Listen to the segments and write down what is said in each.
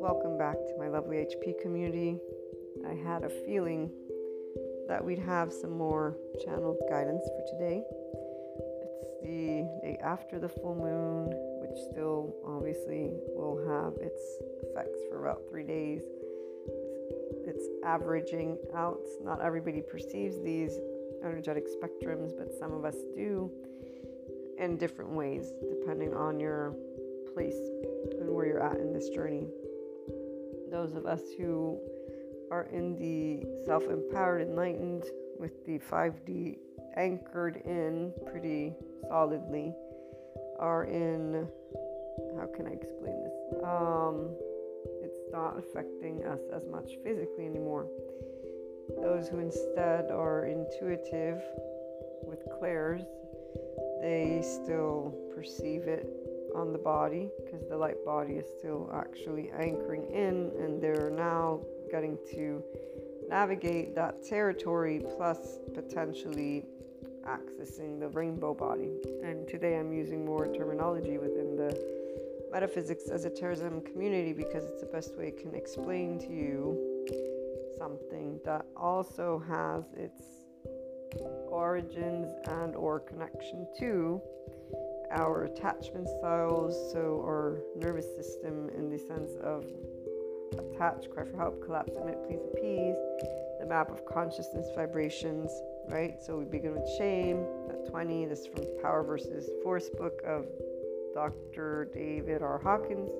Welcome back to my lovely HP community. I had a feeling that we'd have some more channeled guidance for today. It's the day after the full moon, which still obviously will have its effects for about three days. It's averaging out. Not everybody perceives these energetic spectrums, but some of us do in different ways, depending on your place and where you're at in this journey. Those of us who are in the self empowered, enlightened, with the 5D anchored in pretty solidly, are in how can I explain this? Um, it's not affecting us as much physically anymore. Those who instead are intuitive with clairs, they still perceive it on the body because the light body is still actually anchoring in, and they're now getting to navigate that territory plus potentially accessing the rainbow body. And today I'm using more terminology within the metaphysics esotericism community because it's the best way it can explain to you something that also has its origins and or connection to our attachment styles so our nervous system in the sense of attach cry for help collapse admit please appease the map of consciousness vibrations right? So we begin with shame at 20 this is from power versus force book of dr david r. Hawkins.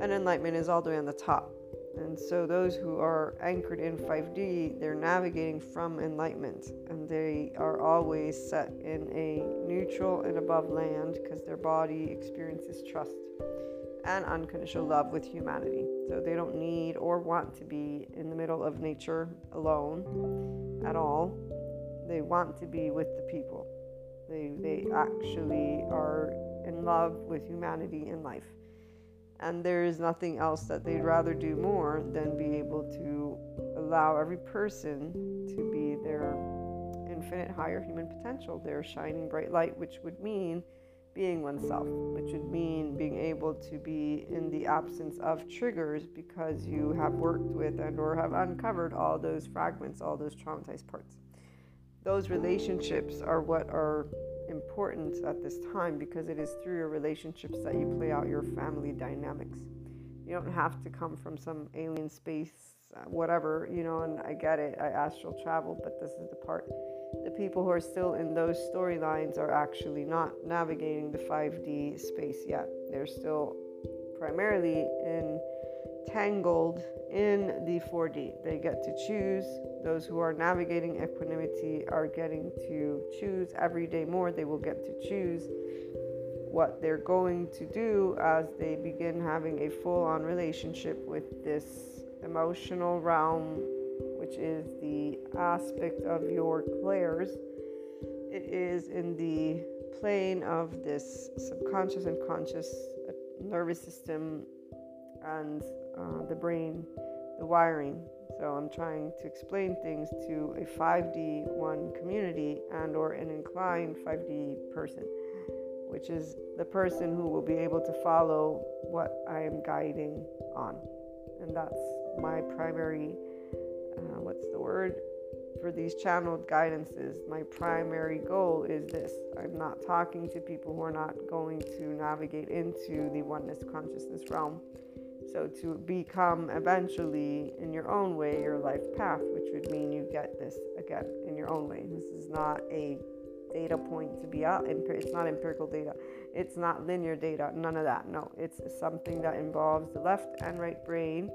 And enlightenment is all the way on the top and so those who are anchored in 5D, they're navigating from enlightenment and they are always set in a neutral and above land because their body experiences trust and unconditional love with humanity. So they don't need or want to be in the middle of nature alone at all. They want to be with the people. They, they actually are in love with humanity and life and there is nothing else that they'd rather do more than be able to allow every person to be their infinite higher human potential, their shining bright light, which would mean being oneself, which would mean being able to be in the absence of triggers because you have worked with and or have uncovered all those fragments, all those traumatized parts. Those relationships are what are important at this time because it is through your relationships that you play out your family dynamics. You don't have to come from some alien space, uh, whatever, you know, and I get it. I astral travel, but this is the part. The people who are still in those storylines are actually not navigating the 5D space yet. They're still primarily entangled in the 4D. They get to choose those who are navigating equanimity are getting to choose every day more. They will get to choose what they're going to do as they begin having a full on relationship with this emotional realm, which is the aspect of your clairs. It is in the plane of this subconscious and conscious nervous system and uh, the brain, the wiring. So I'm trying to explain things to a 5D one community and or an inclined 5D person, which is the person who will be able to follow what I am guiding on. And that's my primary uh, what's the word? For these channeled guidances my primary goal is this. I'm not talking to people who are not going to navigate into the oneness consciousness realm so, to become eventually, in your own way, your life path, which would mean you get this again in your own way. This is not a data point to be out. It's not empirical data. It's not linear data. None of that. No, it's something that involves the left and right brain.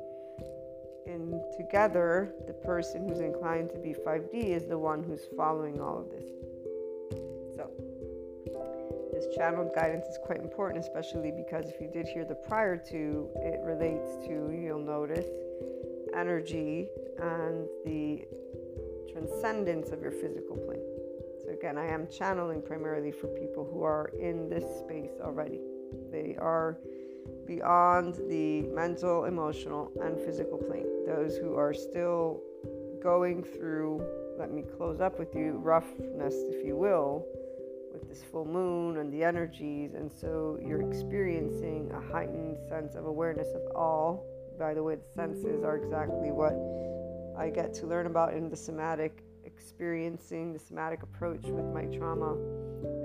And together, the person who's inclined to be 5D is the one who's following all of this. This channeled guidance is quite important, especially because if you did hear the prior two, it relates to, you'll notice, energy and the transcendence of your physical plane. So, again, I am channeling primarily for people who are in this space already. They are beyond the mental, emotional, and physical plane. Those who are still going through, let me close up with you, roughness, if you will with this full moon and the energies. And so you're experiencing a heightened sense of awareness of all. By the way, the senses are exactly what I get to learn about in the somatic experiencing the somatic approach with my trauma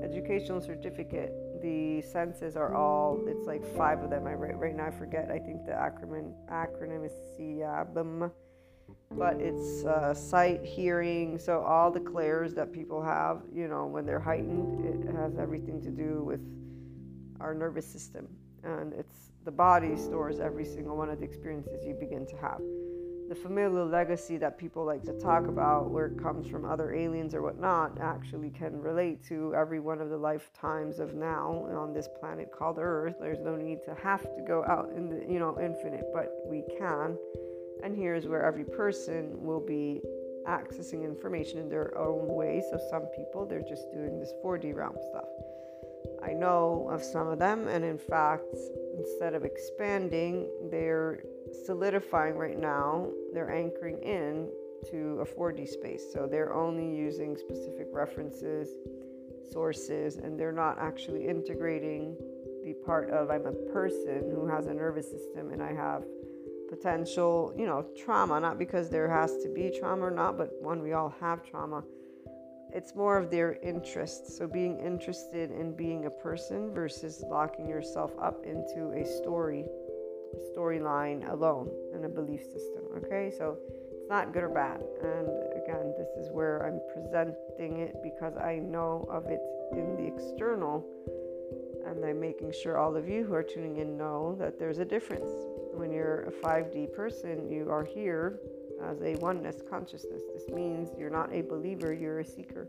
educational certificate. The senses are all, it's like five of them. I write right now, I forget. I think the acronym, acronym is CIABM but it's uh, sight, hearing, so all the clairs that people have, you know, when they're heightened, it has everything to do with our nervous system. And it's the body stores every single one of the experiences you begin to have. The familial legacy that people like to talk about, where it comes from other aliens or whatnot, actually can relate to every one of the lifetimes of now on this planet called Earth. There's no need to have to go out in the, you know, infinite, but we can and here's where every person will be accessing information in their own way. So some people they're just doing this 4D realm stuff. I know of some of them, and in fact, instead of expanding, they're solidifying right now. They're anchoring in to a 4D space. So they're only using specific references, sources, and they're not actually integrating the part of I'm a person who has a nervous system and I have potential, you know, trauma, not because there has to be trauma or not, but one, we all have trauma. It's more of their interest. So being interested in being a person versus locking yourself up into a story, storyline alone and a belief system. Okay, so it's not good or bad. And again, this is where I'm presenting it because I know of it in the external and I'm making sure all of you who are tuning in know that there's a difference when you're a 5D person, you are here as a oneness consciousness. This means you're not a believer, you're a seeker,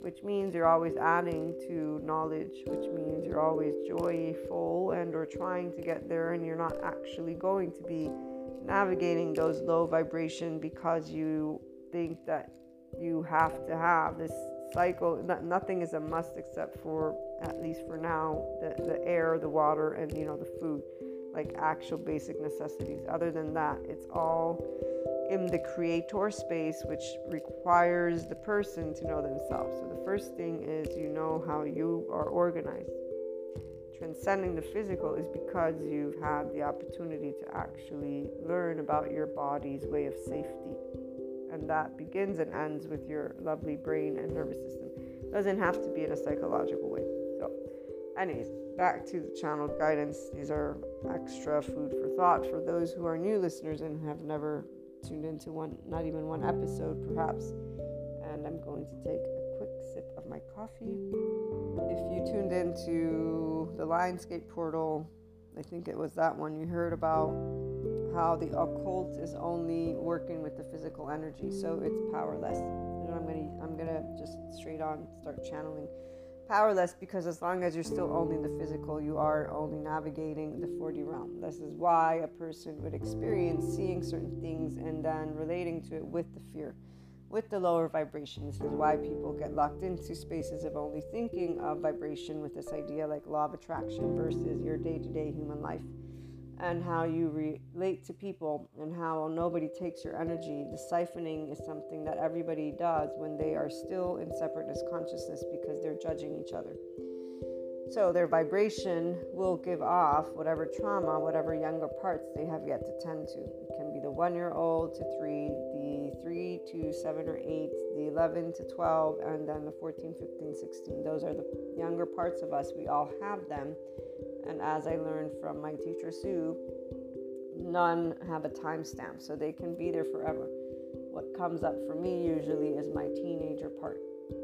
which means you're always adding to knowledge, which means you're always joyful and or trying to get there and you're not actually going to be navigating those low vibration because you think that you have to have this cycle nothing is a must except for at least for now the, the air the water and you know the food like actual basic necessities. Other than that, it's all in the creator space, which requires the person to know themselves. So the first thing is you know how you are organized. Transcending the physical is because you've had the opportunity to actually learn about your body's way of safety. And that begins and ends with your lovely brain and nervous system. Doesn't have to be in a psychological way. Anyways, back to the channel guidance. These are extra food for thought for those who are new listeners and have never tuned into one, not even one episode, perhaps. And I'm going to take a quick sip of my coffee. If you tuned into the Lionsgate portal, I think it was that one you heard about how the occult is only working with the physical energy, so it's powerless. I'm gonna I'm gonna just straight on start channeling powerless because as long as you're still only in the physical, you are only navigating the 4D realm. This is why a person would experience seeing certain things and then relating to it with the fear, with the lower vibration. This is why people get locked into spaces of only thinking of vibration with this idea like law of attraction versus your day to day human life and how you relate to people and how nobody takes your energy. The siphoning is something that everybody does when they are still in separateness consciousness because they're judging each other. So their vibration will give off whatever trauma, whatever younger parts they have yet to tend to. It can be the one year old to three, the three to seven or eight, the 11 to 12, and then the 14, 15, 16. Those are the younger parts of us. We all have them and as I learned from my teacher Sue, none have a timestamp, so they can be there forever. What comes up for me usually is my teenager part,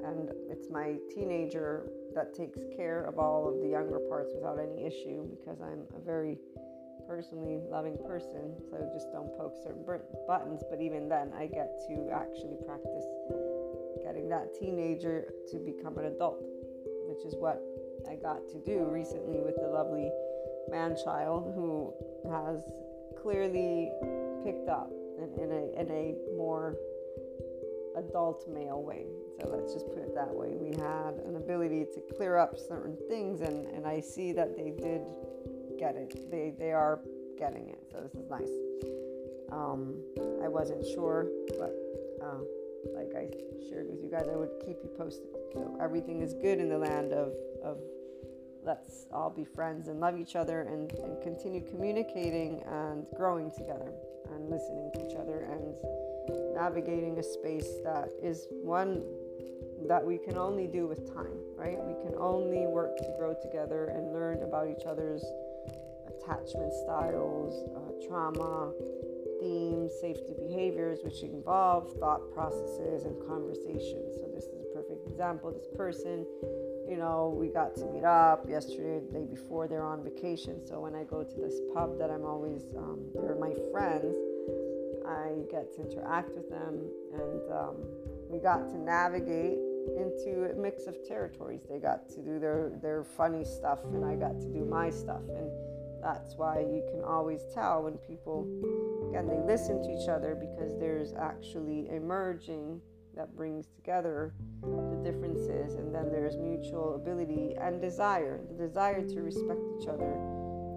and it's my teenager that takes care of all of the younger parts without any issue because I'm a very personally loving person, so just don't poke certain buttons. But even then, I get to actually practice getting that teenager to become an adult, which is what I got to do recently with the lovely man child who has clearly picked up in, in, a, in a more adult male way. So let's just put it that way. We had an ability to clear up certain things, and, and I see that they did get it. They, they are getting it. So this is nice. Um, I wasn't sure, but uh, like I shared with you guys, I would keep you posted. So everything is good in the land of, of let's all be friends and love each other and, and continue communicating and growing together and listening to each other and navigating a space that is one that we can only do with time, right? We can only work to grow together and learn about each other's attachment styles, uh, trauma, themes, safety behaviors, which involve thought processes and conversations. So, this is a perfect example. This person, you know, we got to meet up yesterday, the day before, they're on vacation. So, when I go to this pub that I'm always, um, they're my friends, I get to interact with them and um, we got to navigate into a mix of territories. They got to do their, their funny stuff and I got to do my stuff. And that's why you can always tell when people, again, they listen to each other because there's actually a merging that brings together the differences, and then there's mutual ability and desire the desire to respect each other.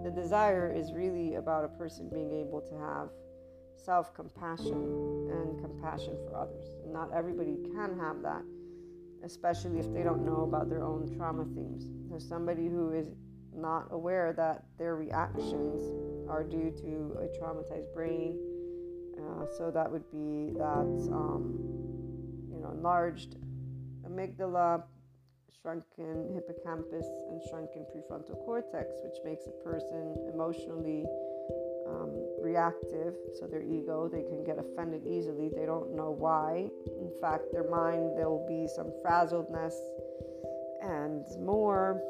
The desire is really about a person being able to have self compassion and compassion for others. And not everybody can have that, especially if they don't know about their own trauma themes. There's somebody who is not aware that their reactions are due to a traumatized brain. Uh, so that would be that um, you know enlarged amygdala, shrunken hippocampus, and shrunken prefrontal cortex, which makes a person emotionally um, reactive. So their ego, they can get offended easily. They don't know why. In fact, their mind there will be some frazzledness and more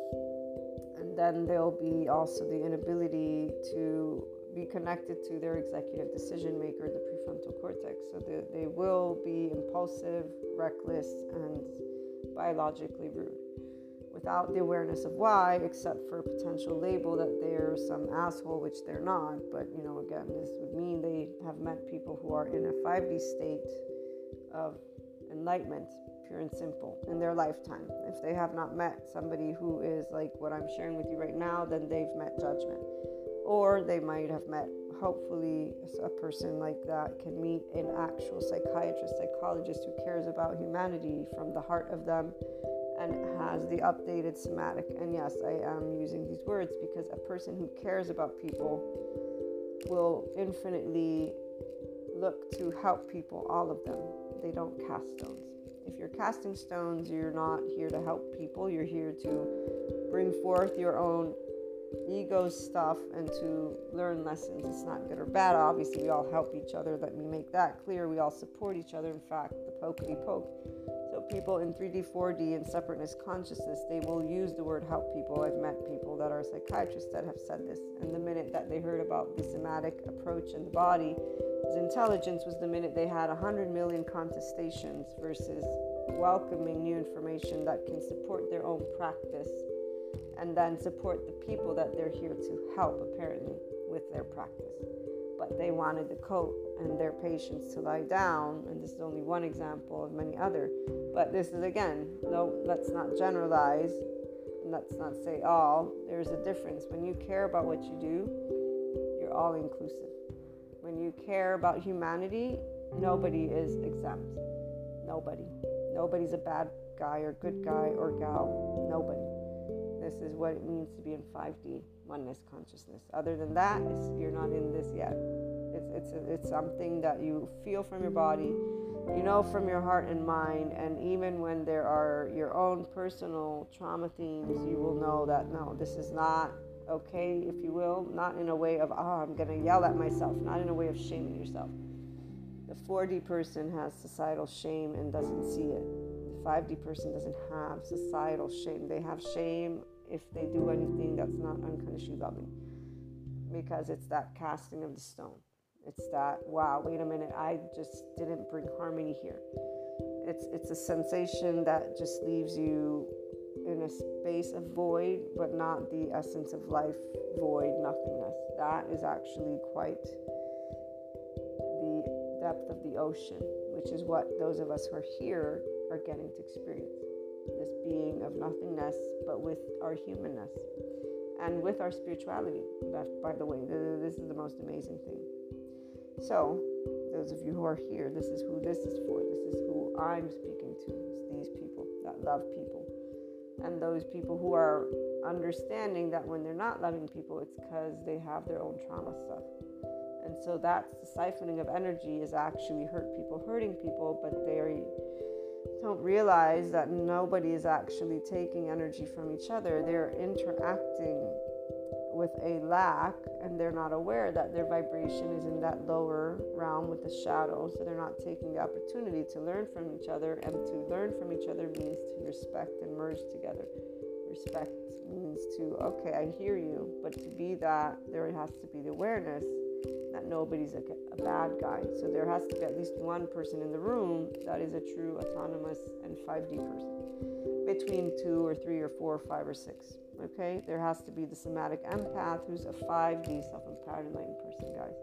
then there'll be also the inability to be connected to their executive decision maker, the prefrontal cortex. So they, they will be impulsive, reckless, and biologically rude without the awareness of why, except for a potential label that they're some asshole, which they're not. But, you know, again, this would mean they have met people who are in a 5D state of enlightenment pure and simple in their lifetime. If they have not met somebody who is like what I'm sharing with you right now, then they've met judgment. Or they might have met, hopefully, a person like that can meet an actual psychiatrist, psychologist who cares about humanity from the heart of them and has the updated somatic. And yes, I am using these words because a person who cares about people will infinitely look to help people, all of them. They don't cast stones. If you're casting stones, you're not here to help people. You're here to bring forth your own ego stuff and to learn lessons. It's not good or bad. Obviously, we all help each other. Let me make that clear. We all support each other. In fact, the pokety poke. People in 3D, 4D, and separateness consciousness, they will use the word help people. I've met people that are psychiatrists that have said this. And the minute that they heard about the somatic approach in the body, his intelligence was the minute they had 100 million contestations versus welcoming new information that can support their own practice and then support the people that they're here to help, apparently, with their practice. But they wanted the coat and their patients to lie down, and this is only one example of many other. But this is again, no, let's not generalize, let's not say all. There's a difference. When you care about what you do, you're all inclusive. When you care about humanity, nobody is exempt. Nobody. Nobody's a bad guy or good guy or gal. Nobody. This is what it means to be in 5D oneness consciousness. Other than that, you're not in this yet. It's it's it's something that you feel from your body, you know from your heart and mind, and even when there are your own personal trauma themes, you will know that no, this is not okay, if you will, not in a way of, oh, I'm going to yell at myself, not in a way of shaming yourself. The 4D person has societal shame and doesn't see it. The 5D person doesn't have societal shame. They have shame if they do anything that's not unconsciously loving because it's that casting of the stone. It's that, wow, wait a minute, I just didn't bring harmony here. It's, it's a sensation that just leaves you in a space of void, but not the essence of life, void, nothingness. That is actually quite the depth of the ocean, which is what those of us who are here are getting to experience. This being of nothingness, but with our humanness and with our spirituality. That, by the way, this is the most amazing thing. So, those of you who are here, this is who this is for. This is who I'm speaking to. It's these people that love people. And those people who are understanding that when they're not loving people, it's because they have their own trauma stuff. And so that's the siphoning of energy is actually hurt people hurting people, but they don't realize that nobody is actually taking energy from each other. They're interacting with a lack and they're not aware that their vibration is in that lower realm with the shadow. So they're not taking the opportunity to learn from each other. And to learn from each other means to respect and merge together. Respect means to, okay, I hear you, but to be that, there has to be the awareness that nobody's a, bad guy. So there has to be at least one person in the room that is a true autonomous and 5D person between two or three or four or five or six. Okay, there has to be the somatic empath who's a 5D self empowered enlightened person, guys.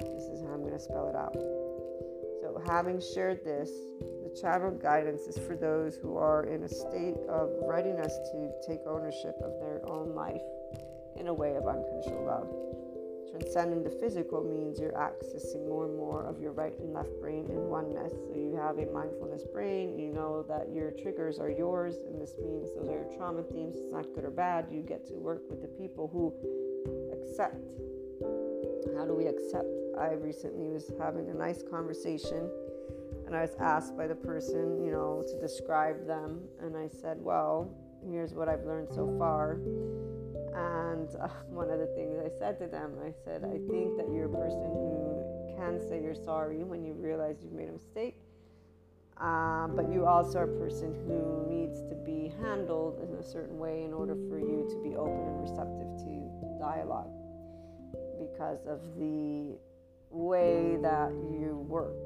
This is how I'm going to spell it out. So, having shared this, the channel guidance is for those who are in a state of readiness to take ownership of their own life in a way of unconditional love. Transcending the physical means you're accessing more and more of your right and left brain in oneness. So you have a mindfulness brain, you know that your triggers are yours, and this means those are your trauma themes. It's not good or bad. You get to work with the people who accept. How do we accept? I recently was having a nice conversation and I was asked by the person, you know, to describe them. And I said, well, here's what I've learned so far. And uh, one of the things I said to them, I said, I think that you're a person who can say you're sorry when you realize you've made a mistake. Uh, but you also are a person who needs to be handled in a certain way in order for you to be open and receptive to dialogue because of the way that you work.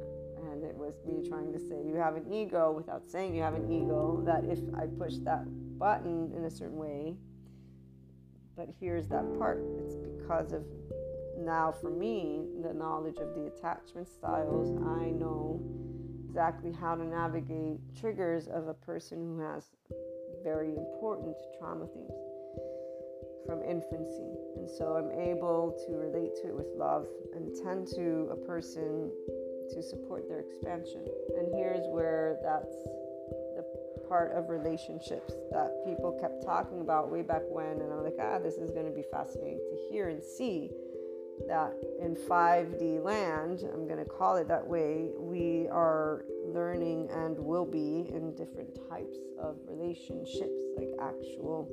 And it was me trying to say you have an ego without saying you have an ego, that if I push that button in a certain way, but here's that part it's because of now for me, the knowledge of the attachment styles, I know exactly how to navigate triggers of a person who has very important trauma themes from infancy. And so I'm able to relate to it with love and tend to a person to support their expansion. And here's where that's part of relationships that people kept talking about way back when. And I'm like, ah, this is going to be fascinating to hear and see that in 5D land, I'm going to call it that way, we are learning and will be in different types of relationships, like actual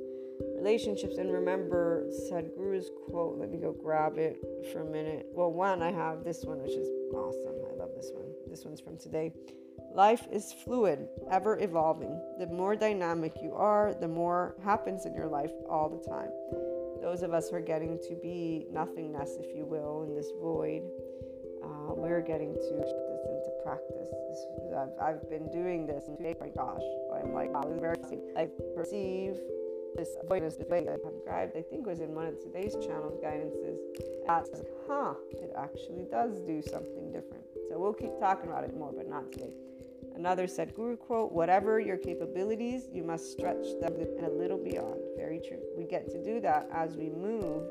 relationships. And remember Sadhguru's quote, let me go grab it for a minute. Well, one, I have this one, which is awesome. I love this one. This one's from today. Life is fluid, ever evolving. The more dynamic you are, the more happens in your life all the time. Those of us who are getting to be nothingness, if you will, in this void, uh, we're getting to put this into practice. I've, I've, been doing this, and oh my gosh, I'm like, wow, this is very I perceive this voidness, way I've described, I think was in one of today's channel guidances. That's, huh, it actually does do something different. So we'll keep talking about it more, but not today. Another Sadhguru quote Whatever your capabilities, you must stretch them a little beyond. Very true. We get to do that as we move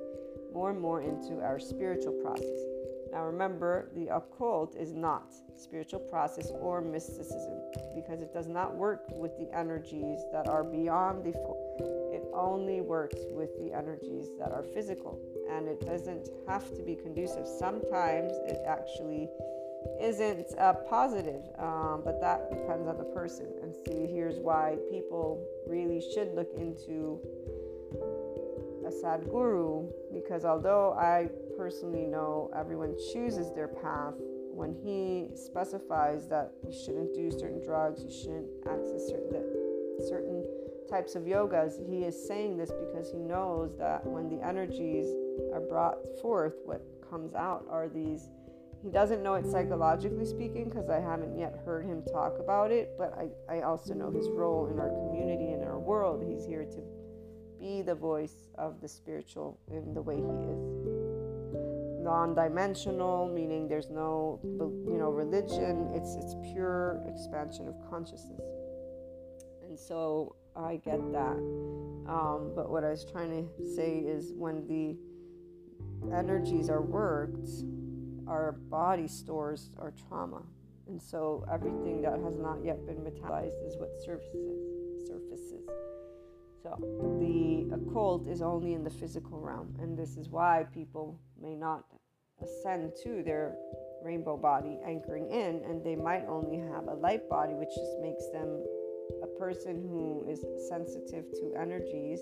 more and more into our spiritual process. Now, remember, the occult is not spiritual process or mysticism because it does not work with the energies that are beyond the. It only works with the energies that are physical, and it doesn't have to be conducive. Sometimes it actually isn't uh, positive, um, but that depends on the person. And see, here's why people really should look into a Sadhguru because although I personally know everyone chooses their path, when he specifies that you shouldn't do certain drugs, you shouldn't access certain, certain types of yogas, he is saying this because he knows that when the energies are brought forth, what comes out are these he doesn't know it psychologically speaking because I haven't yet heard him talk about it, but I, I also know his role in our community and in our world. He's here to be the voice of the spiritual in the way he is. Non-dimensional, meaning there's no you know religion. It's it's pure expansion of consciousness. And so I get that. Um, but what I was trying to say is when the energies are worked, our body stores our trauma. And so everything that has not yet been metabolized is what surfaces surfaces. So the occult is only in the physical realm, and this is why people may not ascend to their rainbow body anchoring in, and they might only have a light body, which just makes them a person who is sensitive to energies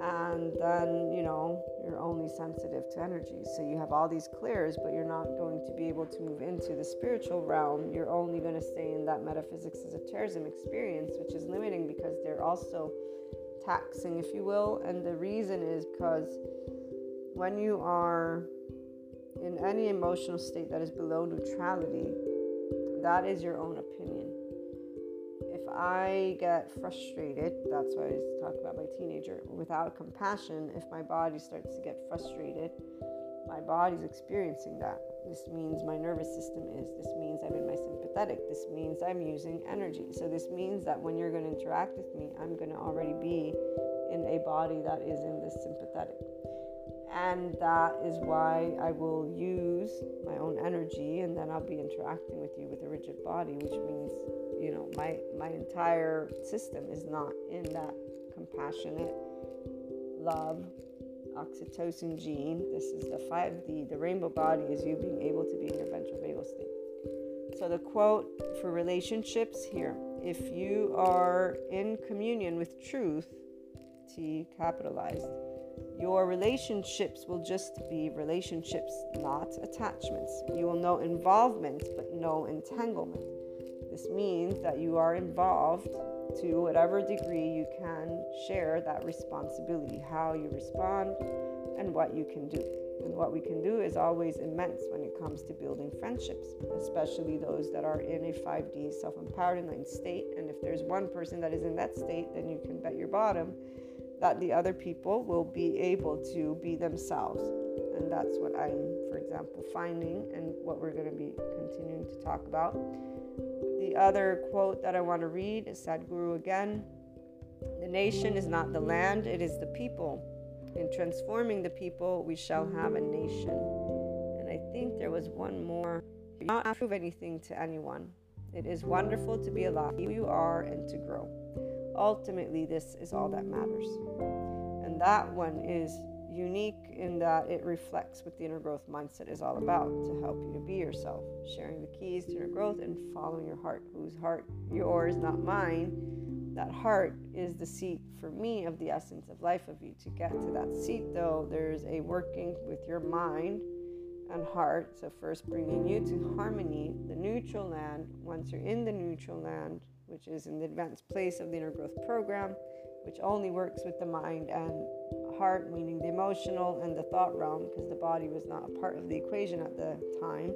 and then you know you're only sensitive to energy. So you have all these clairs but you're not going to be able to move into the spiritual realm. You're only going to stay in that metaphysics as a esotericism experience which is limiting because they're also taxing if you will. And the reason is because when you are in any emotional state that is below neutrality that is your own opinion I get frustrated, that's why I talk about my teenager, without compassion, if my body starts to get frustrated, my body's experiencing that. This means my nervous system is. This means I'm in my sympathetic. This means I'm using energy. So, this means that when you're going to interact with me, I'm going to already be in a body that is in the sympathetic. And that is why I will use my own energy and then I'll be interacting with you with a rigid body, which means you know my my entire system is not in that compassionate love oxytocin gene this is the 5d the rainbow body is you being able to be in your ventral vagal state so the quote for relationships here if you are in communion with truth t capitalized your relationships will just be relationships, not attachments. You will know involvement, but no entanglement. This means that you are involved to whatever degree you can share that responsibility, how you respond, and what you can do. And what we can do is always immense when it comes to building friendships, especially those that are in a 5D self empowered enlightened state. And if there's one person that is in that state, then you can bet your bottom that the other people will be able to be themselves. And that's what I'm, for example, finding and what we're going to be continuing to talk about. The other quote that I want to read is Sadhguru again The nation is not the land, it is the people. In transforming the people, we shall have a nation. And I think there was one more. Do not prove anything to anyone. It is wonderful to be alive, who you are, and to grow. Ultimately, this is all that matters. And that one is unique in that it reflects what the inner growth mindset is all about to help you to be yourself, sharing the keys to inner growth and following your heart, whose heart, yours, not mine. That heart is the seat for me of the essence of life of you. To get to that seat, though, there's a working with your mind and heart. So, first bringing you to harmony, the neutral land. Once you're in the neutral land, which is in the advanced place of the inner growth program, which only works with the mind and heart, meaning the emotional and the thought realm, because the body was not a part of the equation at the time.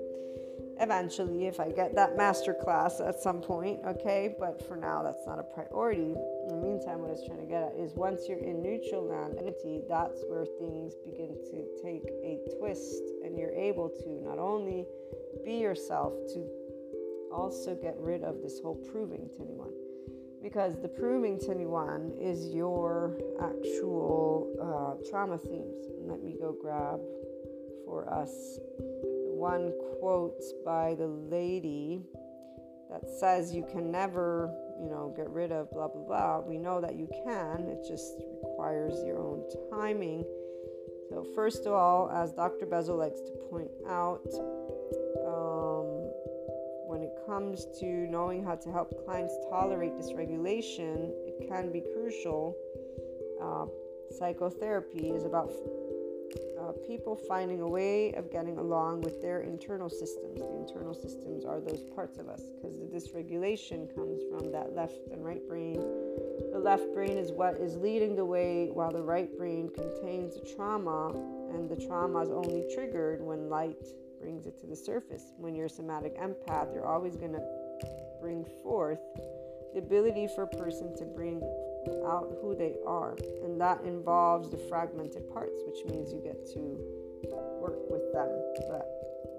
Eventually, if I get that master class at some point, okay, but for now, that's not a priority. In the meantime, what I was trying to get at is once you're in neutral land entity, that's where things begin to take a twist, and you're able to not only be yourself, to also get rid of this whole proving to anyone because the proving to anyone is your actual uh, trauma themes. let me go grab for us one quote by the lady that says you can never, you know, get rid of blah blah blah. We know that you can. It just requires your own timing. So first of all, as Dr. Bessel likes to point out, comes to knowing how to help clients tolerate dysregulation, it can be crucial. Uh, psychotherapy is about uh, people finding a way of getting along with their internal systems. The internal systems are those parts of us because the dysregulation comes from that left and right brain. The left brain is what is leading the way, while the right brain contains the trauma, and the trauma is only triggered when light brings it to the surface. When you're a somatic empath, you're always going to bring forth the ability for a person to bring out who they are. And that involves the fragmented parts, which means you get to work with them. But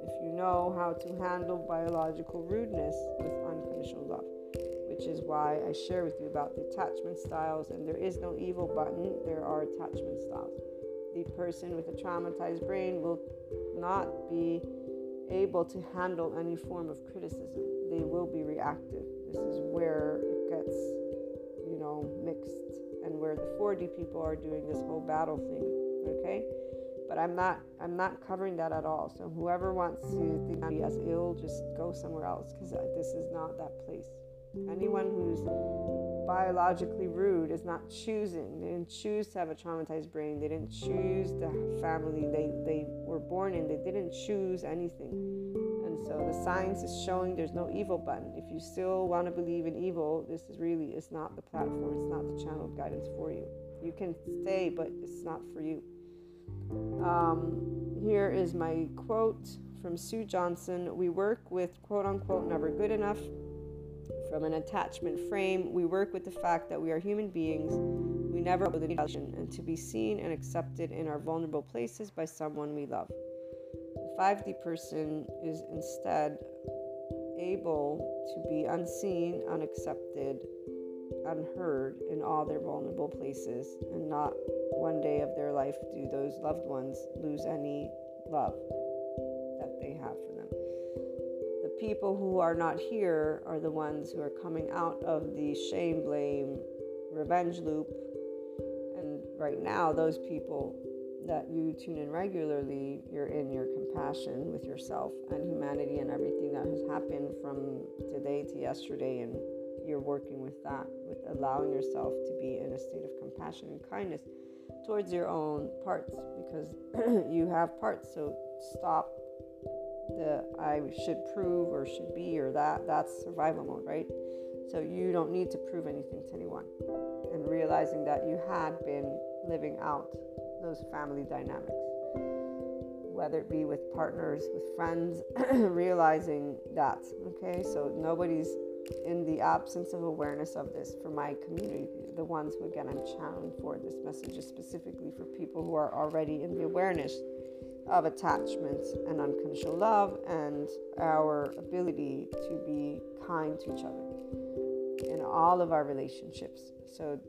if you know how to handle biological rudeness with unconditional love, which is why I share with you about the attachment styles, and there is no evil button, there are attachment styles. The person with a traumatized brain will not be able to handle any form of criticism. They will be reactive. This is where it gets, you know, mixed and where the 4D people are doing this whole battle thing. Okay? But I'm not I'm not covering that at all. So whoever wants to think me as ill, just go somewhere else because this is not that place. Anyone who's biologically rude is not choosing. They didn't choose to have a traumatized brain. They didn't choose the family they, they were born in. They didn't choose anything. And so the science is showing there's no evil button. If you still want to believe in evil, this is really is not the platform. It's not the channel of guidance for you. You can stay, but it's not for you. Um, here is my quote from Sue Johnson. We work with quote unquote never good enough from an attachment frame, we work with the fact that we are human beings. We never with an and to be seen and accepted in our vulnerable places by someone we love. The 5D person is instead able to be unseen, unaccepted, unheard in all their vulnerable places, and not one day of their life do those loved ones lose any love that they have for them people who are not here are the ones who are coming out of the shame, blame, revenge loop. And right now, those people that you tune in regularly, you're in your compassion with yourself and humanity and everything that has happened from today to yesterday. And you're working with that, with allowing yourself to be in a state of compassion and kindness towards your own parts because you have parts. So stop the I should prove or should be or that, that's survival mode, right? So you don't need to prove anything to anyone. And realizing that you had been living out those family dynamics, whether it be with partners, with friends, realizing that, okay? So nobody's in the absence of awareness of this for my community, the ones who, again, I'm channeling for this message is specifically for people who are already in the awareness of attachment and unconditional love and our ability to be kind to each other in all of our relationships. So,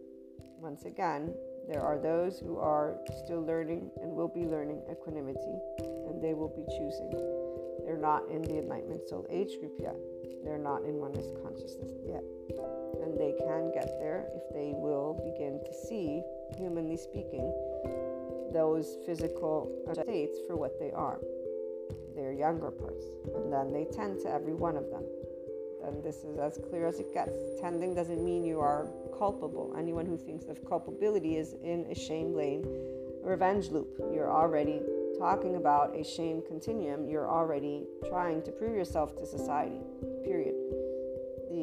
once again, there are those who are still learning and will be learning equanimity, and they will be choosing. They're not in the Enlightenment Soul Age group yet. They're not in oneness consciousness yet. And they can get there if they will begin to see, humanly speaking, those physical states for what they are, their younger parts. And then they tend to every one of them. And this is as clear as it gets. Tending doesn't mean you are culpable. Anyone who thinks of culpability is in a shame, blame, revenge loop. You're already talking about a shame continuum. You're already trying to prove yourself to society, period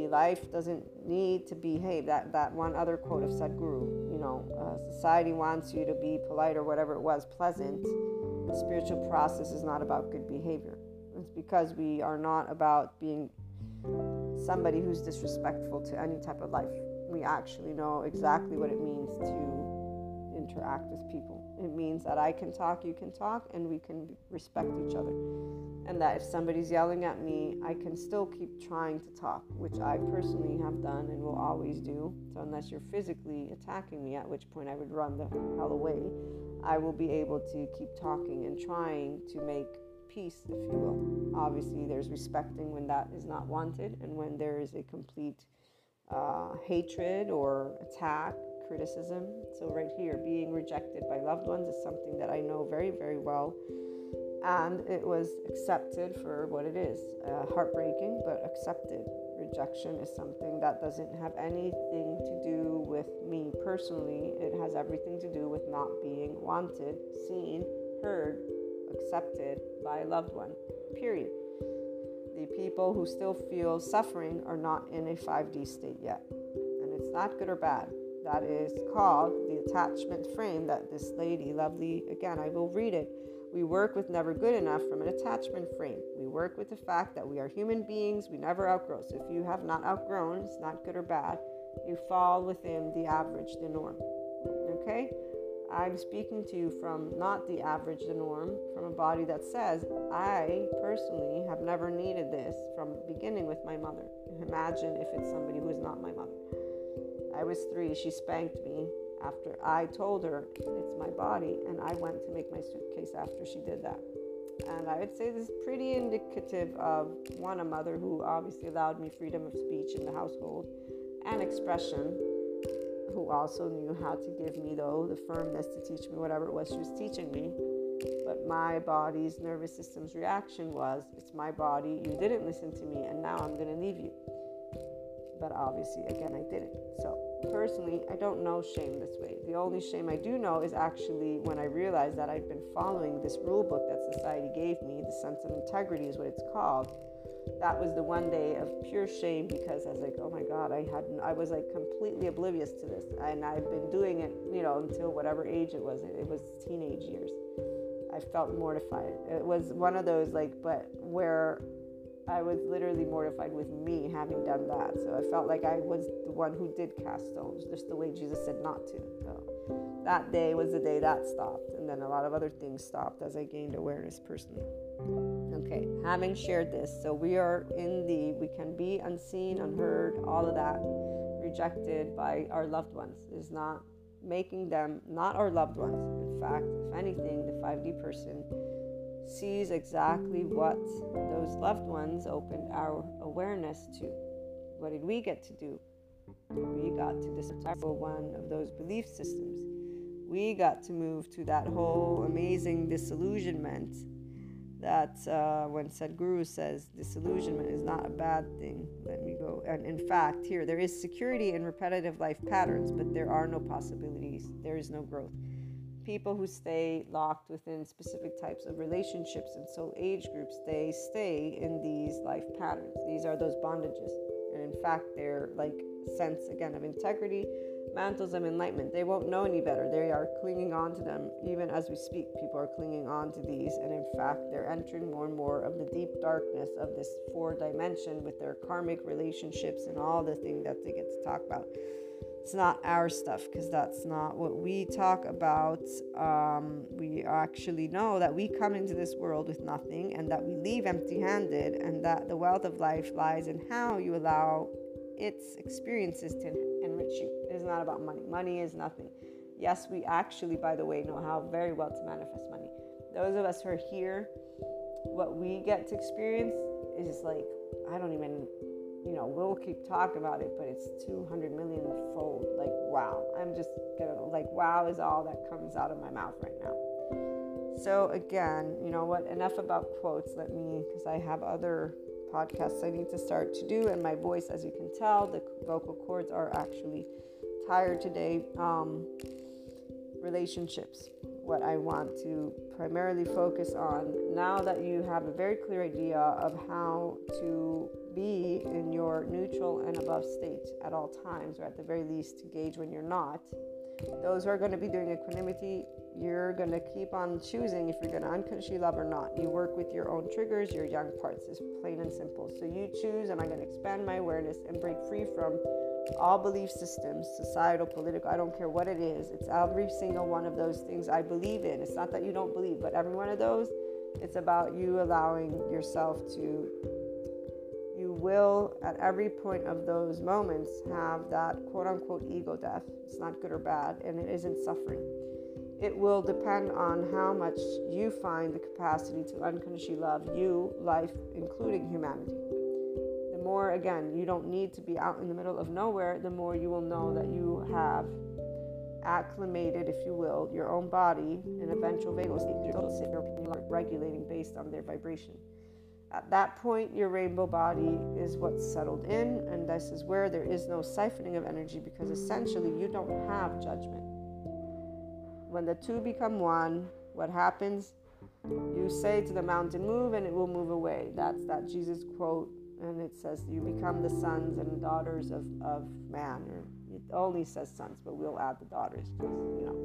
life doesn't need to behave. That that one other quote of Sadhguru, you know, uh, society wants you to be polite or whatever it was, pleasant. The spiritual process is not about good behavior. It's because we are not about being somebody who's disrespectful to any type of life. We actually know exactly what it means to interact with people. It means that I can talk, you can talk, and we can respect each other. And that if somebody's yelling at me, I can still keep trying to talk, which I personally have done and will always do. So, unless you're physically attacking me, at which point I would run the hell away, I will be able to keep talking and trying to make peace, if you will. Obviously, there's respecting when that is not wanted and when there is a complete uh, hatred or attack criticism. So, right here, being rejected by loved ones is something that I know very, very well. And it was accepted for what it is uh, heartbreaking, but accepted. Rejection is something that doesn't have anything to do with me personally. It has everything to do with not being wanted, seen, heard, accepted by a loved one, period. The people who still feel suffering are not in a 5D state yet. And it's not good or bad that is called the attachment frame that this lady, lovely, again, I will read it. We work with never good enough from an attachment frame. We work with the fact that we are human beings, we never outgrow. So if you have not outgrown, it's not good or bad, you fall within the average, the norm. Okay? I'm speaking to you from not the average, the norm, from a body that says, I personally have never needed this from beginning with my mother. Imagine if it's somebody who is not my mother. I was three. She spanked me after I told her it's my body, and I went to make my suitcase after she did that. And I would say this is pretty indicative of one, a mother who obviously allowed me freedom of speech in the household and expression, who also knew how to give me, though, the firmness to teach me whatever it was she was teaching me. But my body's nervous system's reaction was, It's my body, you didn't listen to me, and now I'm to leave you. But obviously, again, I didn't. So, personally, I don't know shame this way. The only shame I do know is actually when I realized that I'd been following this rule book that society gave me, the sense of integrity is what it's called. That was the one day of pure shame because I was like, oh my God, I had I was like completely oblivious to this, and I've been doing it, you know, until whatever age it was. It was teenage years. I felt mortified. It was one of those like, but where I was literally mortified with me having done that. So I felt like I was the one who did cast stones, just the way Jesus said not to. So that day was the day that stopped. And then a lot of other things stopped as I gained awareness personally. Okay, having shared this, so we are in the, we can be unseen, unheard, all of that, rejected by our loved ones. Is not making them not our loved ones. In fact, if anything, the 5D person sees exactly what those loved ones opened our awareness to. What did we get to do? We got to dismantle one of those belief systems. We got to move to that whole amazing disillusionment that uh, when Sadhguru says disillusionment is not a bad thing, let me go. And in fact, here there is security in repetitive life patterns, but there are no possibilities, there is no growth people who stay locked within specific types of relationships and so age groups they stay in these life patterns. These are those bondages. And in fact they're like sense again of integrity mantles of enlightenment. They won't know any better. They are clinging on to them. Even as we speak people are clinging on to these. And in fact they're entering more and more of the deep darkness of this four dimension with their karmic relationships and all the things that they get to talk about it's not our stuff because that's not what we talk about. Um, we actually know that we come into this world with nothing and that we leave empty handed, and that the wealth of life lies in how you allow its experiences to enrich you. It is not about money. Money is nothing. Yes, we actually, by the way, know how very well to manifest money. Those of us who are here, what we get to experience is like, I don't even you know, we'll keep talking about it, but it's 200 million fold. Like, wow. I'm just gonna, like, wow is all that comes out of my mouth right now. So, again, you know what? Enough about quotes. Let me, because I have other podcasts I need to start to do, and my voice, as you can tell, the vocal cords are actually tired today. Um, relationships, what I want to primarily focus on now that you have a very clear idea of how to be in your neutral and above state at all times, or at the very least to gauge when you're not. Those who are going to be doing equanimity, you're going to keep on choosing if you're going to unconsciously love or not. You work with your own triggers, your young parts, is plain and simple. So you choose, am I going to expand my awareness and break free from all belief systems, societal, political, I don't care what it is. It's every single one of those things I believe in. It's not that you don't believe, but every one of those, it's about you allowing yourself to will, at every point of those moments, have that quote unquote ego death. It's not good or bad, and it isn't suffering. It will depend on how much you find the capacity to unconsciously love you, life, including humanity. The more, again, you don't need to be out in the middle of nowhere, the more you will know that you have acclimated, if you will, your own body in a ventral vagal state. Regulating based on their vibration. At that point, your rainbow body is what's settled in, and this is where there is no siphoning of energy because essentially you don't have judgment. When the two become one, what happens? You say to the mountain, Move, and it will move away. That's that Jesus quote, and it says, You become the sons and daughters of, of man. Or it only says sons, but we'll add the daughters because, you know,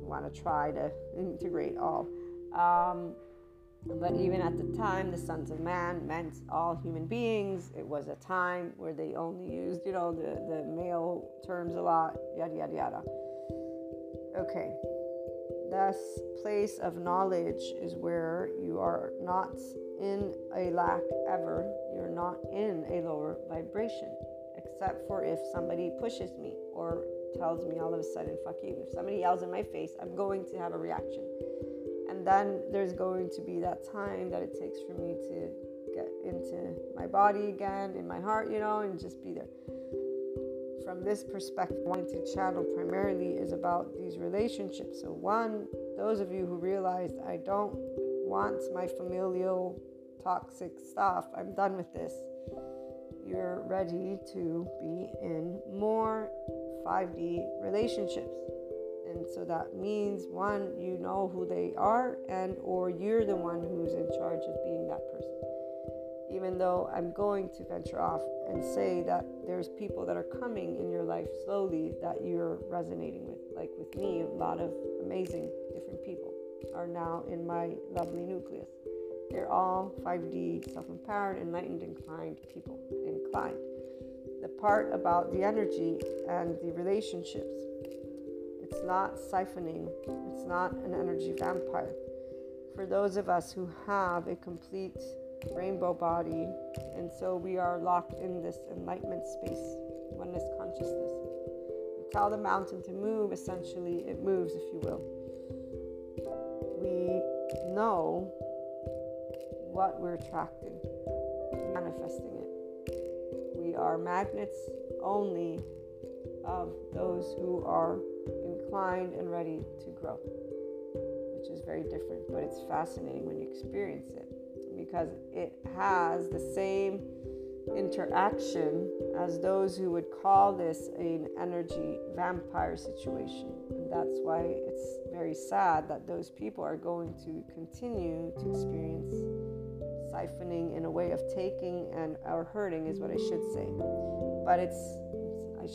we want to try to integrate all. Um, but even at the time, the sons of man meant all human beings. It was a time where they only used, you know, the, the male terms a lot, yada, yada, yada. Okay. This place of knowledge is where you are not in a lack ever. You're not in a lower vibration, except for if somebody pushes me or tells me all of a sudden, fuck you. If somebody yells in my face, I'm going to have a reaction And then there's going to be that time that it takes for me to get into my body again, in my heart, you know, and just be there. From this perspective, wanting to channel primarily is about these relationships. So, one, those of you who realized I don't want my familial toxic stuff, I'm done with this. You're ready to be in more 5D relationships. And so that means one, you know who they are and or you're the one who's in charge of being that person. Even though I'm going to venture off and say that there's people that are coming in your life slowly that you're resonating with. Like with me, a lot of amazing different people are now in my lovely nucleus. They're all 5D, self empowered, enlightened, inclined people. Inclined. The part about the energy and the relationships, it's not siphoning, it's not an energy vampire. For those of us who have a complete rainbow body, and so we are locked in this enlightenment space, oneness consciousness. We tell the mountain to move, essentially, it moves, if you will. We know what we're attracting, manifesting it. We are magnets only of those who are inclined and ready to grow, which is very different, but it's fascinating when you experience it because it has the same interaction as those who would call this an energy vampire situation. And that's why it's very sad that those people are going to continue to experience siphoning in a way of taking and or hurting is what I should say. But it's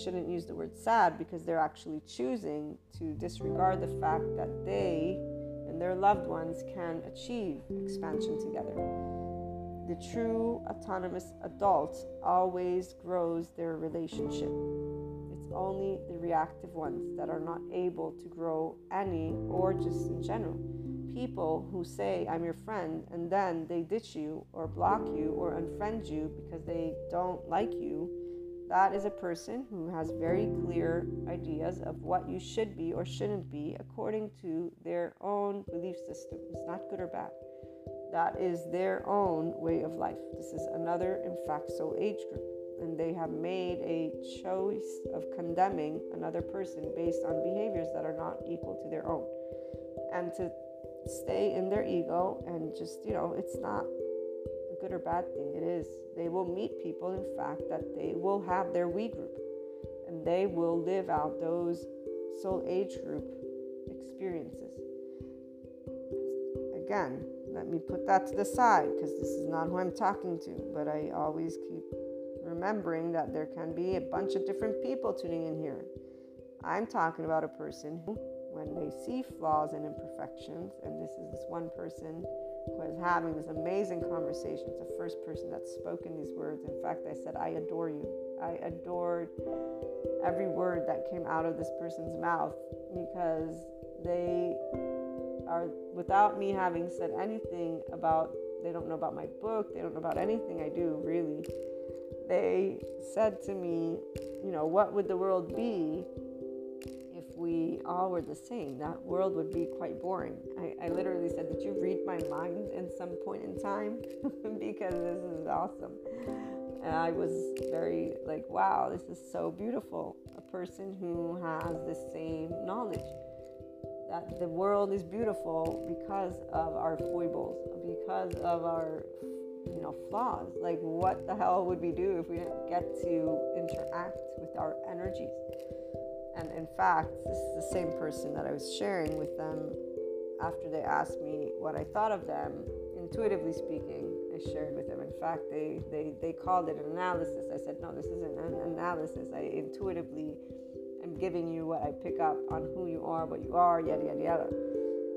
Shouldn't use the word sad because they're actually choosing to disregard the fact that they and their loved ones can achieve expansion together. The true autonomous adult always grows their relationship. It's only the reactive ones that are not able to grow any or just in general people who say, I'm your friend, and then they ditch you or block you or unfriend you because they don't like you, that is a person who has very clear ideas of what you should be or shouldn't be according to their own belief system. It's not good or bad. That is their own way of life. This is another, in fact, soul age group. And they have made a choice of condemning another person based on behaviors that are not equal to their own. And to stay in their ego and just, you know, it's not good or bad thing. It is. They will meet people, in fact, that they will have their we group and they will live out those soul age group experiences. Again, let me put that to the side because this is not who I'm talking to, but I always keep remembering that there can be a bunch of different people tuning in here. I'm talking about a person who when they see flaws and imperfections, and this is this one person is having this amazing conversation. It's the first person that's spoken these words. In fact, I said, I adore you. I adored every word that came out of this person's mouth because they are, without me having said anything about, they don't know about my book, they don't know about anything I do, really. They said to me, you know, what would the world be we all were the same, that world would be quite boring. I, I literally said, Did you read my mind in some point in time? because this is awesome. And I was very like, wow, this is so beautiful. A person who has the same knowledge that the world is beautiful because of our foibles, because of our you know flaws like what the hell would we do if we didn't get to interact with our energies and in fact, this is the same person that I was sharing with them after they asked me what I thought of them. Intuitively speaking, I shared with them. In fact, they, they, they called it an analysis. I said, no, this isn't an analysis. I intuitively am giving you what I pick up on who you are, what you are, yada, yada, yada.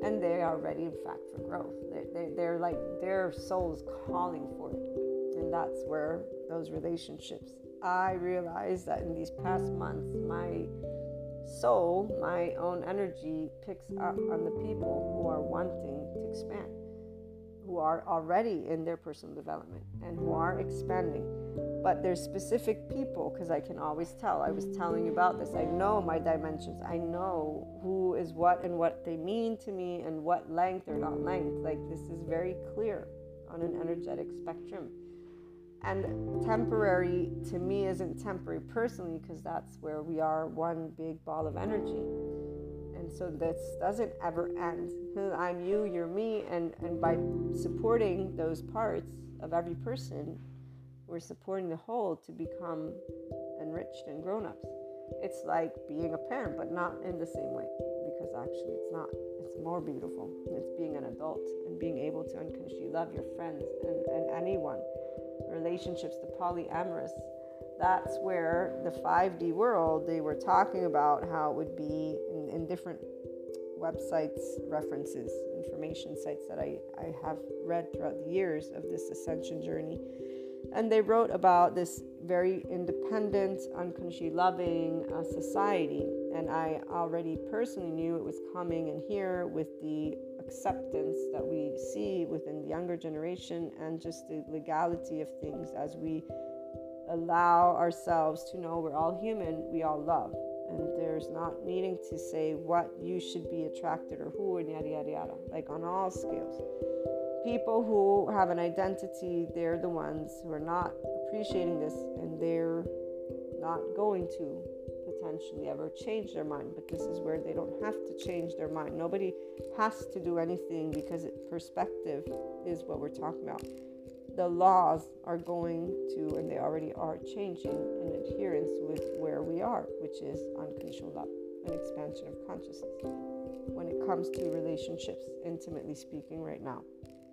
And they are ready, in fact, for growth. They're, they're, they're like, their soul is calling for it. And that's where those relationships. I realized that in these past months, my so my own energy picks up on the people who are wanting to expand, who are already in their personal development and who are expanding. But there's specific people because I can always tell. I was telling you about this. I know my dimensions. I know who is what and what they mean to me and what length or not length. Like this is very clear on an energetic spectrum. And temporary to me isn't temporary personally because that's where we are one big ball of energy. And so this doesn't ever end. I'm you you're me and and by supporting those parts of every person we're supporting the whole to become enriched and grown-ups it's like being a parent but not in the same way because actually it's not. It's more beautiful. It's being an adult and being able to unconditionally love your friends and, and anyone relationships the polyamorous that's where the 5D world, they were talking about how it would be in, in different websites, references, information sites that I, I have read throughout the years of this ascension journey. And they wrote about this very independent, unconsciously loving uh, society. And I already personally knew it was coming in here with the acceptance that we see within the younger generation and just the legality of things as we allow ourselves to know we're all human, we all love. And there's not needing to say what you should be attracted or who and yada yada yada, like on all scales. People who have an identity, they're the ones who are not appreciating this and they're not going to potentially ever change their mind. But this is where they don't have to change their mind. Nobody has to do anything because perspective is what we're talking about the laws are going to, and they already are changing in adherence with where we are, which is unconditional love, an expansion of consciousness when it comes to relationships, intimately speaking, right now.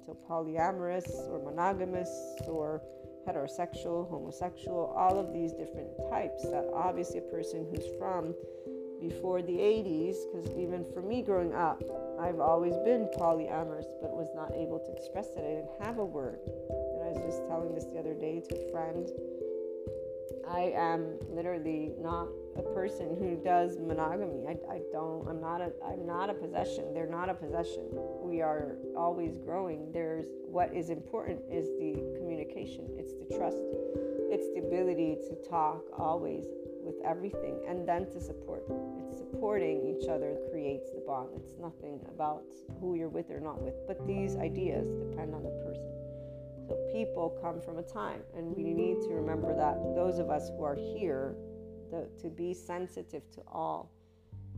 So, polyamorous or monogamous or heterosexual, homosexual, all of these different types that obviously a person who's from before the 80s, because even for me growing up, I've always been polyamorous, but was not able to express it. I didn't have a word And I was just telling this the other day to a friend. I am literally not a person who does monogamy. I, I don't. I'm not a. I'm not a possession. They're not a possession. We are always growing. There's what is important is the communication. It's the trust. It's the ability to talk always with everything, and then to support. It's supporting each other creates the bond. It's nothing about who you're with or not with. But these ideas depend on the person. People come from a time, and we need to remember that those of us who are here, the, to be sensitive to all,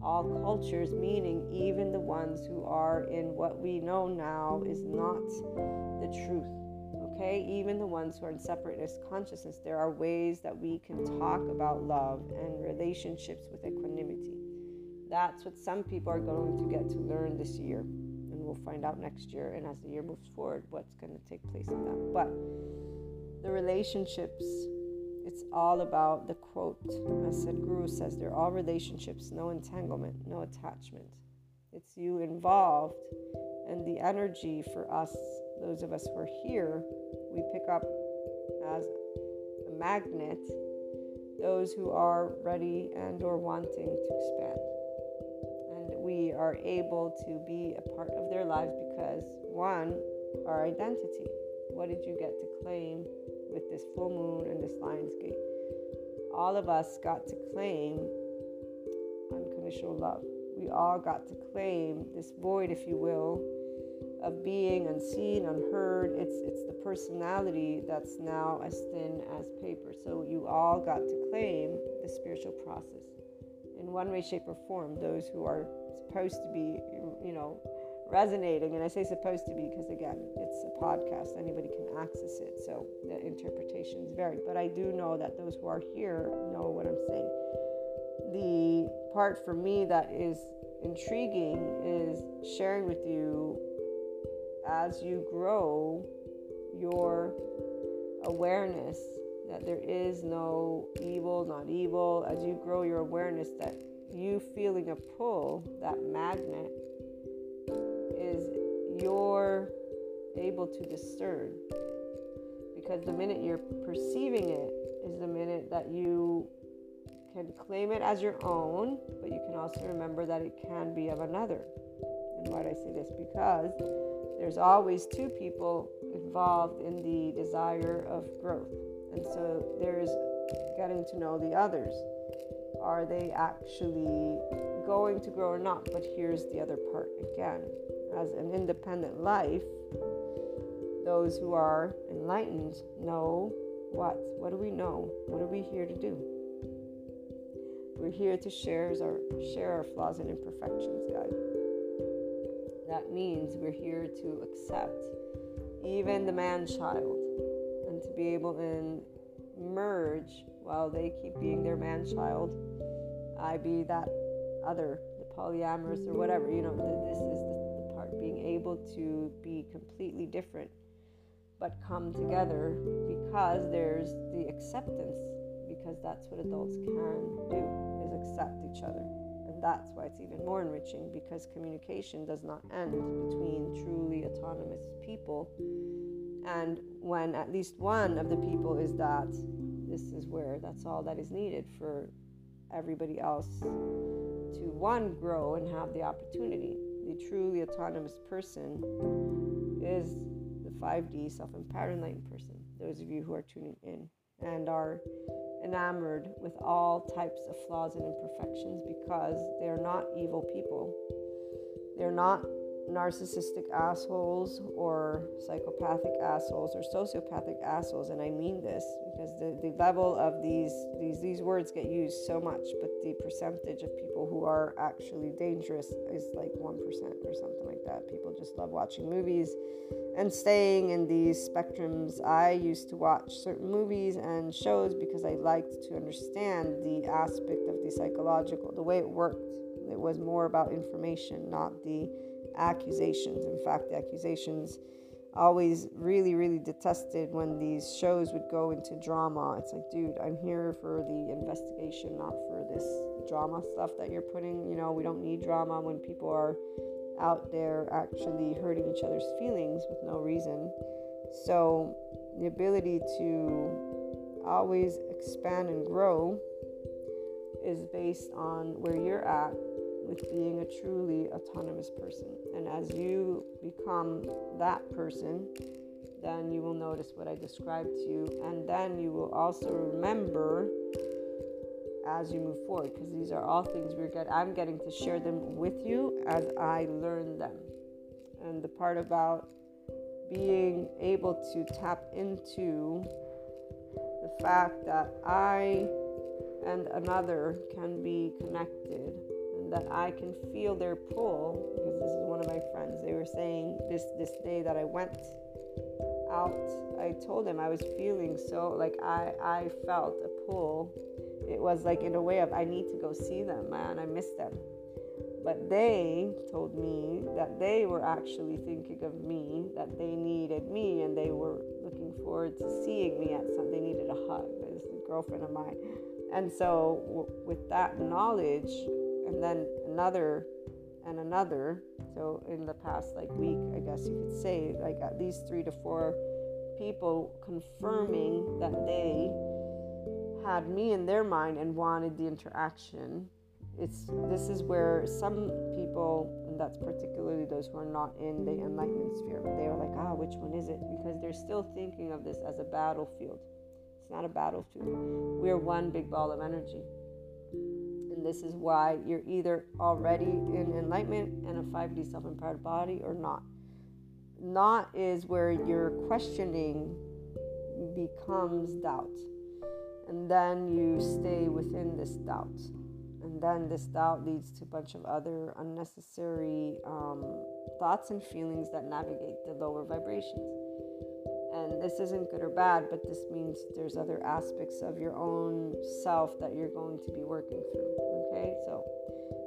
all cultures, meaning even the ones who are in what we know now is not the truth. Okay, even the ones who are in separateness consciousness, there are ways that we can talk about love and relationships with equanimity. That's what some people are going to get to learn this year we'll find out next year and as the year moves forward what's going to take place in that but the relationships it's all about the quote. As Sadhguru says they're all relationships no entanglement no attachment. It's you involved and the energy for us those of us who are here we pick up as a magnet those who are ready and or wanting to expand we are able to be a part of their lives because one, our identity. What did you get to claim with this full moon and this lion's gate? All of us got to claim unconditional love. We all got to claim this void, if you will, of being unseen, unheard. It's it's the personality that's now as thin as paper. So you all got to claim the spiritual process in one way, shape, or form. Those who are supposed to be, you know, resonating. And I say supposed to be because, again, it's a podcast, anybody can access it. So the interpretations vary. But I do know that those who are here know what I'm saying. The part for me that is intriguing is sharing with you as you grow your awareness that there is no evil, not evil, as you grow your awareness that you feeling a pull, that magnet, is you're able to discern. Because the minute you're perceiving it is the minute that you can claim it as your own, but you can also remember that it can be of another. And Why do I say this? Because there's always two people involved in the desire of growth. And so there's getting to know the others. Are they actually going to grow or not? But here's the other part again. As an independent life, those who are enlightened know what? What do we know? What are we here to do? We're here to share our share our flaws and imperfections, guys. That means we're here to accept even the man child and to be able to merge while they keep being their man child. I be that other, the polyamorous or whatever. You know, this is the, the part being able to be completely different but come together because there's the acceptance because that's what adults can do is accept each other and that's why it's even more enriching because communication does not end between truly autonomous people and when at least one of the people is that this is where that's all that is needed for everybody else to one grow and have the opportunity the truly autonomous person is the 5D self empowered enlightened person, those of you who are tuning in and are enamored with all types of flaws and imperfections because they're not evil people. They're not narcissistic assholes or psychopathic assholes or sociopathic assholes and I mean this because the, the level of these these these words get used so much but the percentage of people who are actually dangerous is like 1% or something like that. People just love watching movies and staying in these spectrums. I used to watch certain movies and shows because I liked to understand the aspect of the psychological the way it worked. It was more about information not the accusations. In fact, the accusations always really, really detested when these shows would go into drama. It's like, dude, I'm here for the investigation, not for this drama stuff that you're putting. You know, we don't need drama when people are out there actually hurting each other's feelings with no reason. So, the ability to always expand and grow is based on where you're at with being a truly autonomous person. And as you become that person, then you will notice what I described to you. And then you will also remember as you move forward because these are all things we're get I'm getting to share them with you as I learn them. And the part about being able to tap into the fact that I and another can be connected that I can feel their pull because this is one of my friends. They were saying this this day that I went out, I told them I was feeling so like I I felt a pull. It was like in a way of I need to go see them, man. I miss them. But they told me that they were actually thinking of me, that they needed me, and they were looking forward to seeing me at some. They needed a hug. This girlfriend of mine, and so w- with that knowledge, and then another and another. So in the past like week, I guess you could say like at least 3 to 4 people confirming that they had me in their mind and wanted the interaction. It's this is where some people, and that's particularly those who are not in the enlightenment sphere, they are like, ah, which one is it? Because they're still thinking of this as a battlefield. It's not a battlefield. We're one big ball of energy this is why you're either already in enlightenment and a 5D self empowered body or not. Not is where your questioning becomes doubt. And then you stay within this doubt. And then this doubt leads to a bunch of other unnecessary um, thoughts and feelings that navigate the lower vibrations. And this isn't good or bad, but this means there's other aspects of your own self that you're going to be working through. Okay, so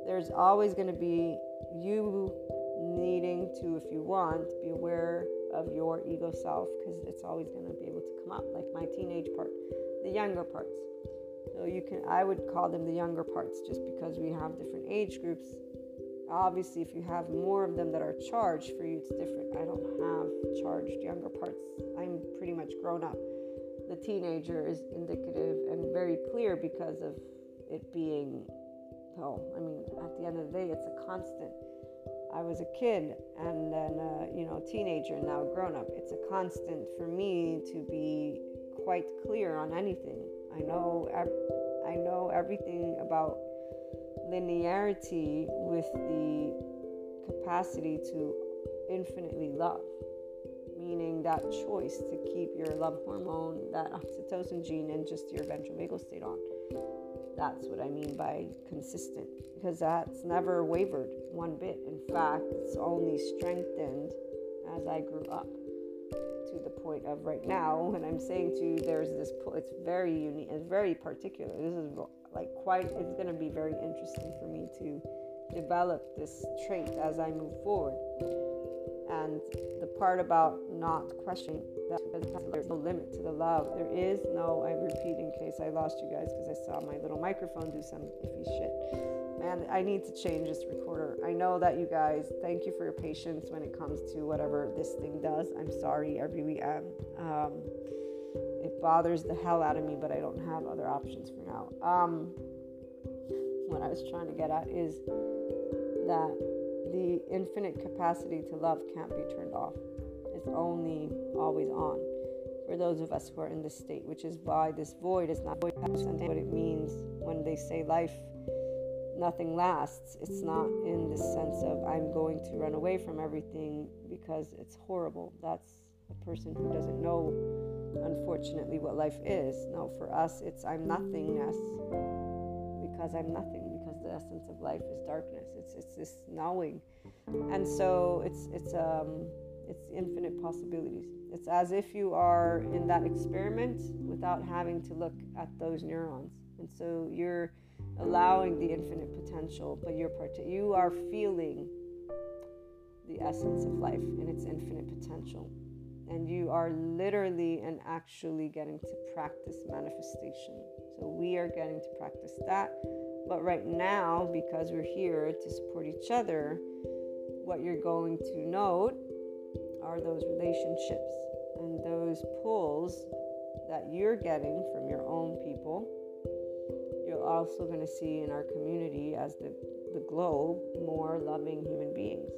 there's always going to be you needing to, if you want, be aware of your ego self because it's always going to be able to come up, like my teenage part, the younger parts. So you can, I would call them the younger parts just because we have different age groups. Obviously, if you have more of them that are charged for you, it's different. I don't have charged younger parts. Pretty much grown up. The teenager is indicative and very clear because of it being oh, I mean, at the end of the day, it's a constant I was a kid and then uh, you know teenager and now grown up. It's a constant for me to be quite clear on anything. I know I know everything about linearity with the capacity to infinitely love, meaning that choice to keep your love hormone, that oxytocin gene, and just your ventral vagal state on. That's what I mean by consistent, because that's never wavered one bit. In fact, it's only strengthened as I grew up to the point of right now. And I'm saying to you, there's this, it's very unique, it's very particular. This is like quite, it's going to be very interesting for me to develop this trait as I move forward. And part about not questioning that there's no limit to the love. There is no, I repeat in case I lost you guys because I saw my little microphone do some iffy shit. Man, I need to change this recorder. I know that you guys, thank you for your patience when it comes to whatever this thing does. I'm sorry, really am. Um, it bothers the hell out of me, but I don't have other options for now. Um, what I was trying to get at is that the infinite capacity to love can't be turned off. It's only always on for those of us who are in this state, which is why this void is not what it means when they say life nothing lasts. It's not in the sense of I'm going to run away from everything because it's horrible. That's a person who doesn't know, unfortunately, what life is. No, for us, it's I'm nothingness because I'm nothing because the essence of life is darkness. It's it's this knowing, and so it's it's um it's infinite possibilities. It's as if you are in that experiment without having to look at those neurons, and so you're allowing the infinite potential, but you're part. You are feeling the essence of life in its infinite potential and you are literally and actually getting to practice manifestation. So we are getting to practice that. But right now, because we're here to support each other, what you're going to note are those relationships and those pulls that you're getting from your own people. You're also going to see in our community as the, the globe more loving human beings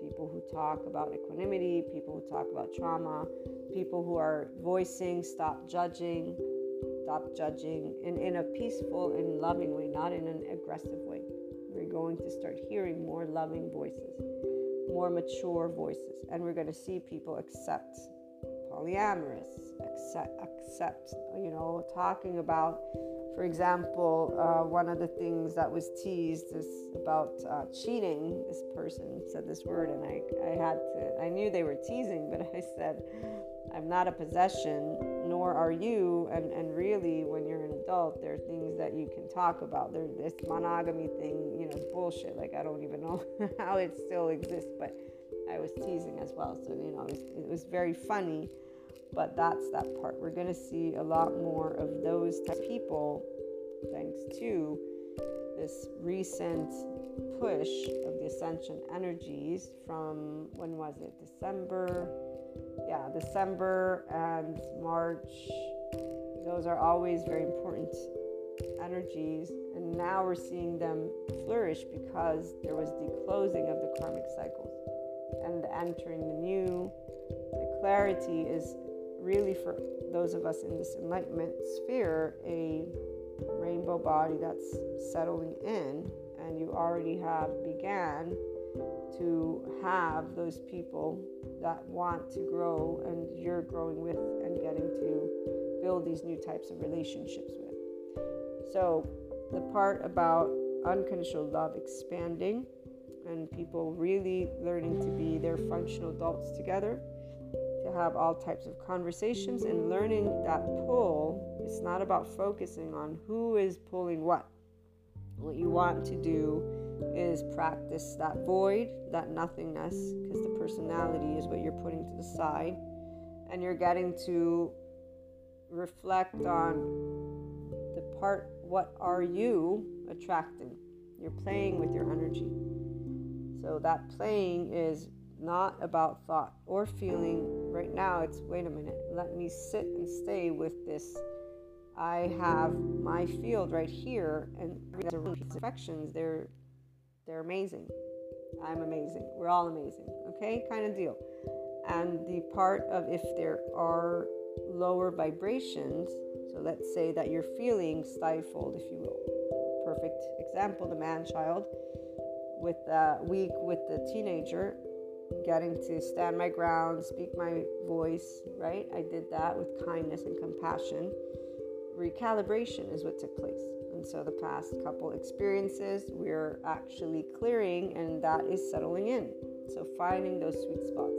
people who talk about equanimity, people who talk about trauma, people who are voicing stop judging, stop judging in, in a peaceful and loving way, not in an aggressive way. We're going to start hearing more loving voices, more mature voices, and we're going to see people accept polyamorous, accept, accept you know, talking about for example, uh, one of the things that was teased is about uh, cheating. This person said this word, and I, I had to, I knew they were teasing, but I said, I'm not a possession, nor are you. And, and really, when you're an adult, there are things that you can talk about. There, this monogamy thing, you know, bullshit. Like, I don't even know how it still exists, but I was teasing as well. So, you know, it was, it was very funny but that's that part. We're going to see a lot more of those people thanks to this recent push of the ascension energies from when was it? December. Yeah, December and March. Those are always very important energies and now we're seeing them flourish because there was the closing of the karmic cycles and entering the new the clarity is really for those of us in this enlightenment sphere a rainbow body that's settling in and you already have began to have those people that want to grow and you're growing with and getting to build these new types of relationships with so the part about unconditional love expanding and people really learning to be their functional adults together to have all types of conversations and learning that pull. It's not about focusing on who is pulling what. What you want to do is practice that void, that nothingness, because the personality is what you're putting to the side. And you're getting to reflect on the part what are you attracting? You're playing with your energy. So that playing is not about thought or feeling. Right now, it's wait a minute, let me sit and stay with this. I have my field right here, and the affections, they're they're amazing. I'm amazing. We're all amazing. Okay, kind of deal. And the part of if there are lower vibrations, so let's say that you're feeling stifled, if you will. Perfect example the man child with the week with the teenager getting to stand my ground, speak my voice, right? I did that with kindness and compassion. Recalibration is what took place. And so the past couple experiences, we're actually clearing and that is settling in. So finding those sweet spots.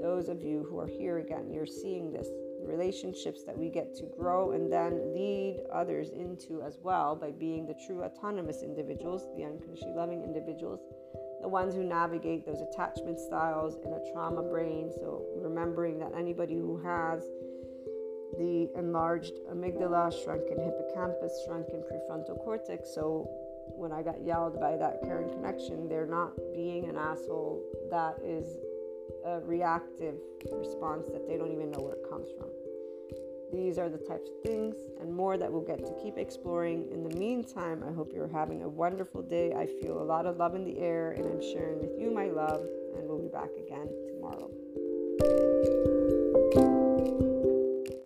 Those of you who are here again, you're seeing this relationships that we get to grow and then lead others into as well by being the true autonomous individuals, the unconditionally loving individuals the ones who navigate those attachment styles in a trauma brain. So, remembering that anybody who has the enlarged amygdala, shrunken hippocampus, shrunken prefrontal cortex. So, when I got yelled by that Karen connection, they're not being an asshole. That is a reactive response that they don't even know where it comes from. These are the types of things and more that we'll get to keep exploring. In the meantime, I hope you're having a wonderful day. I feel a lot of love in the air, and I'm sharing with you my love, and we'll be back again tomorrow.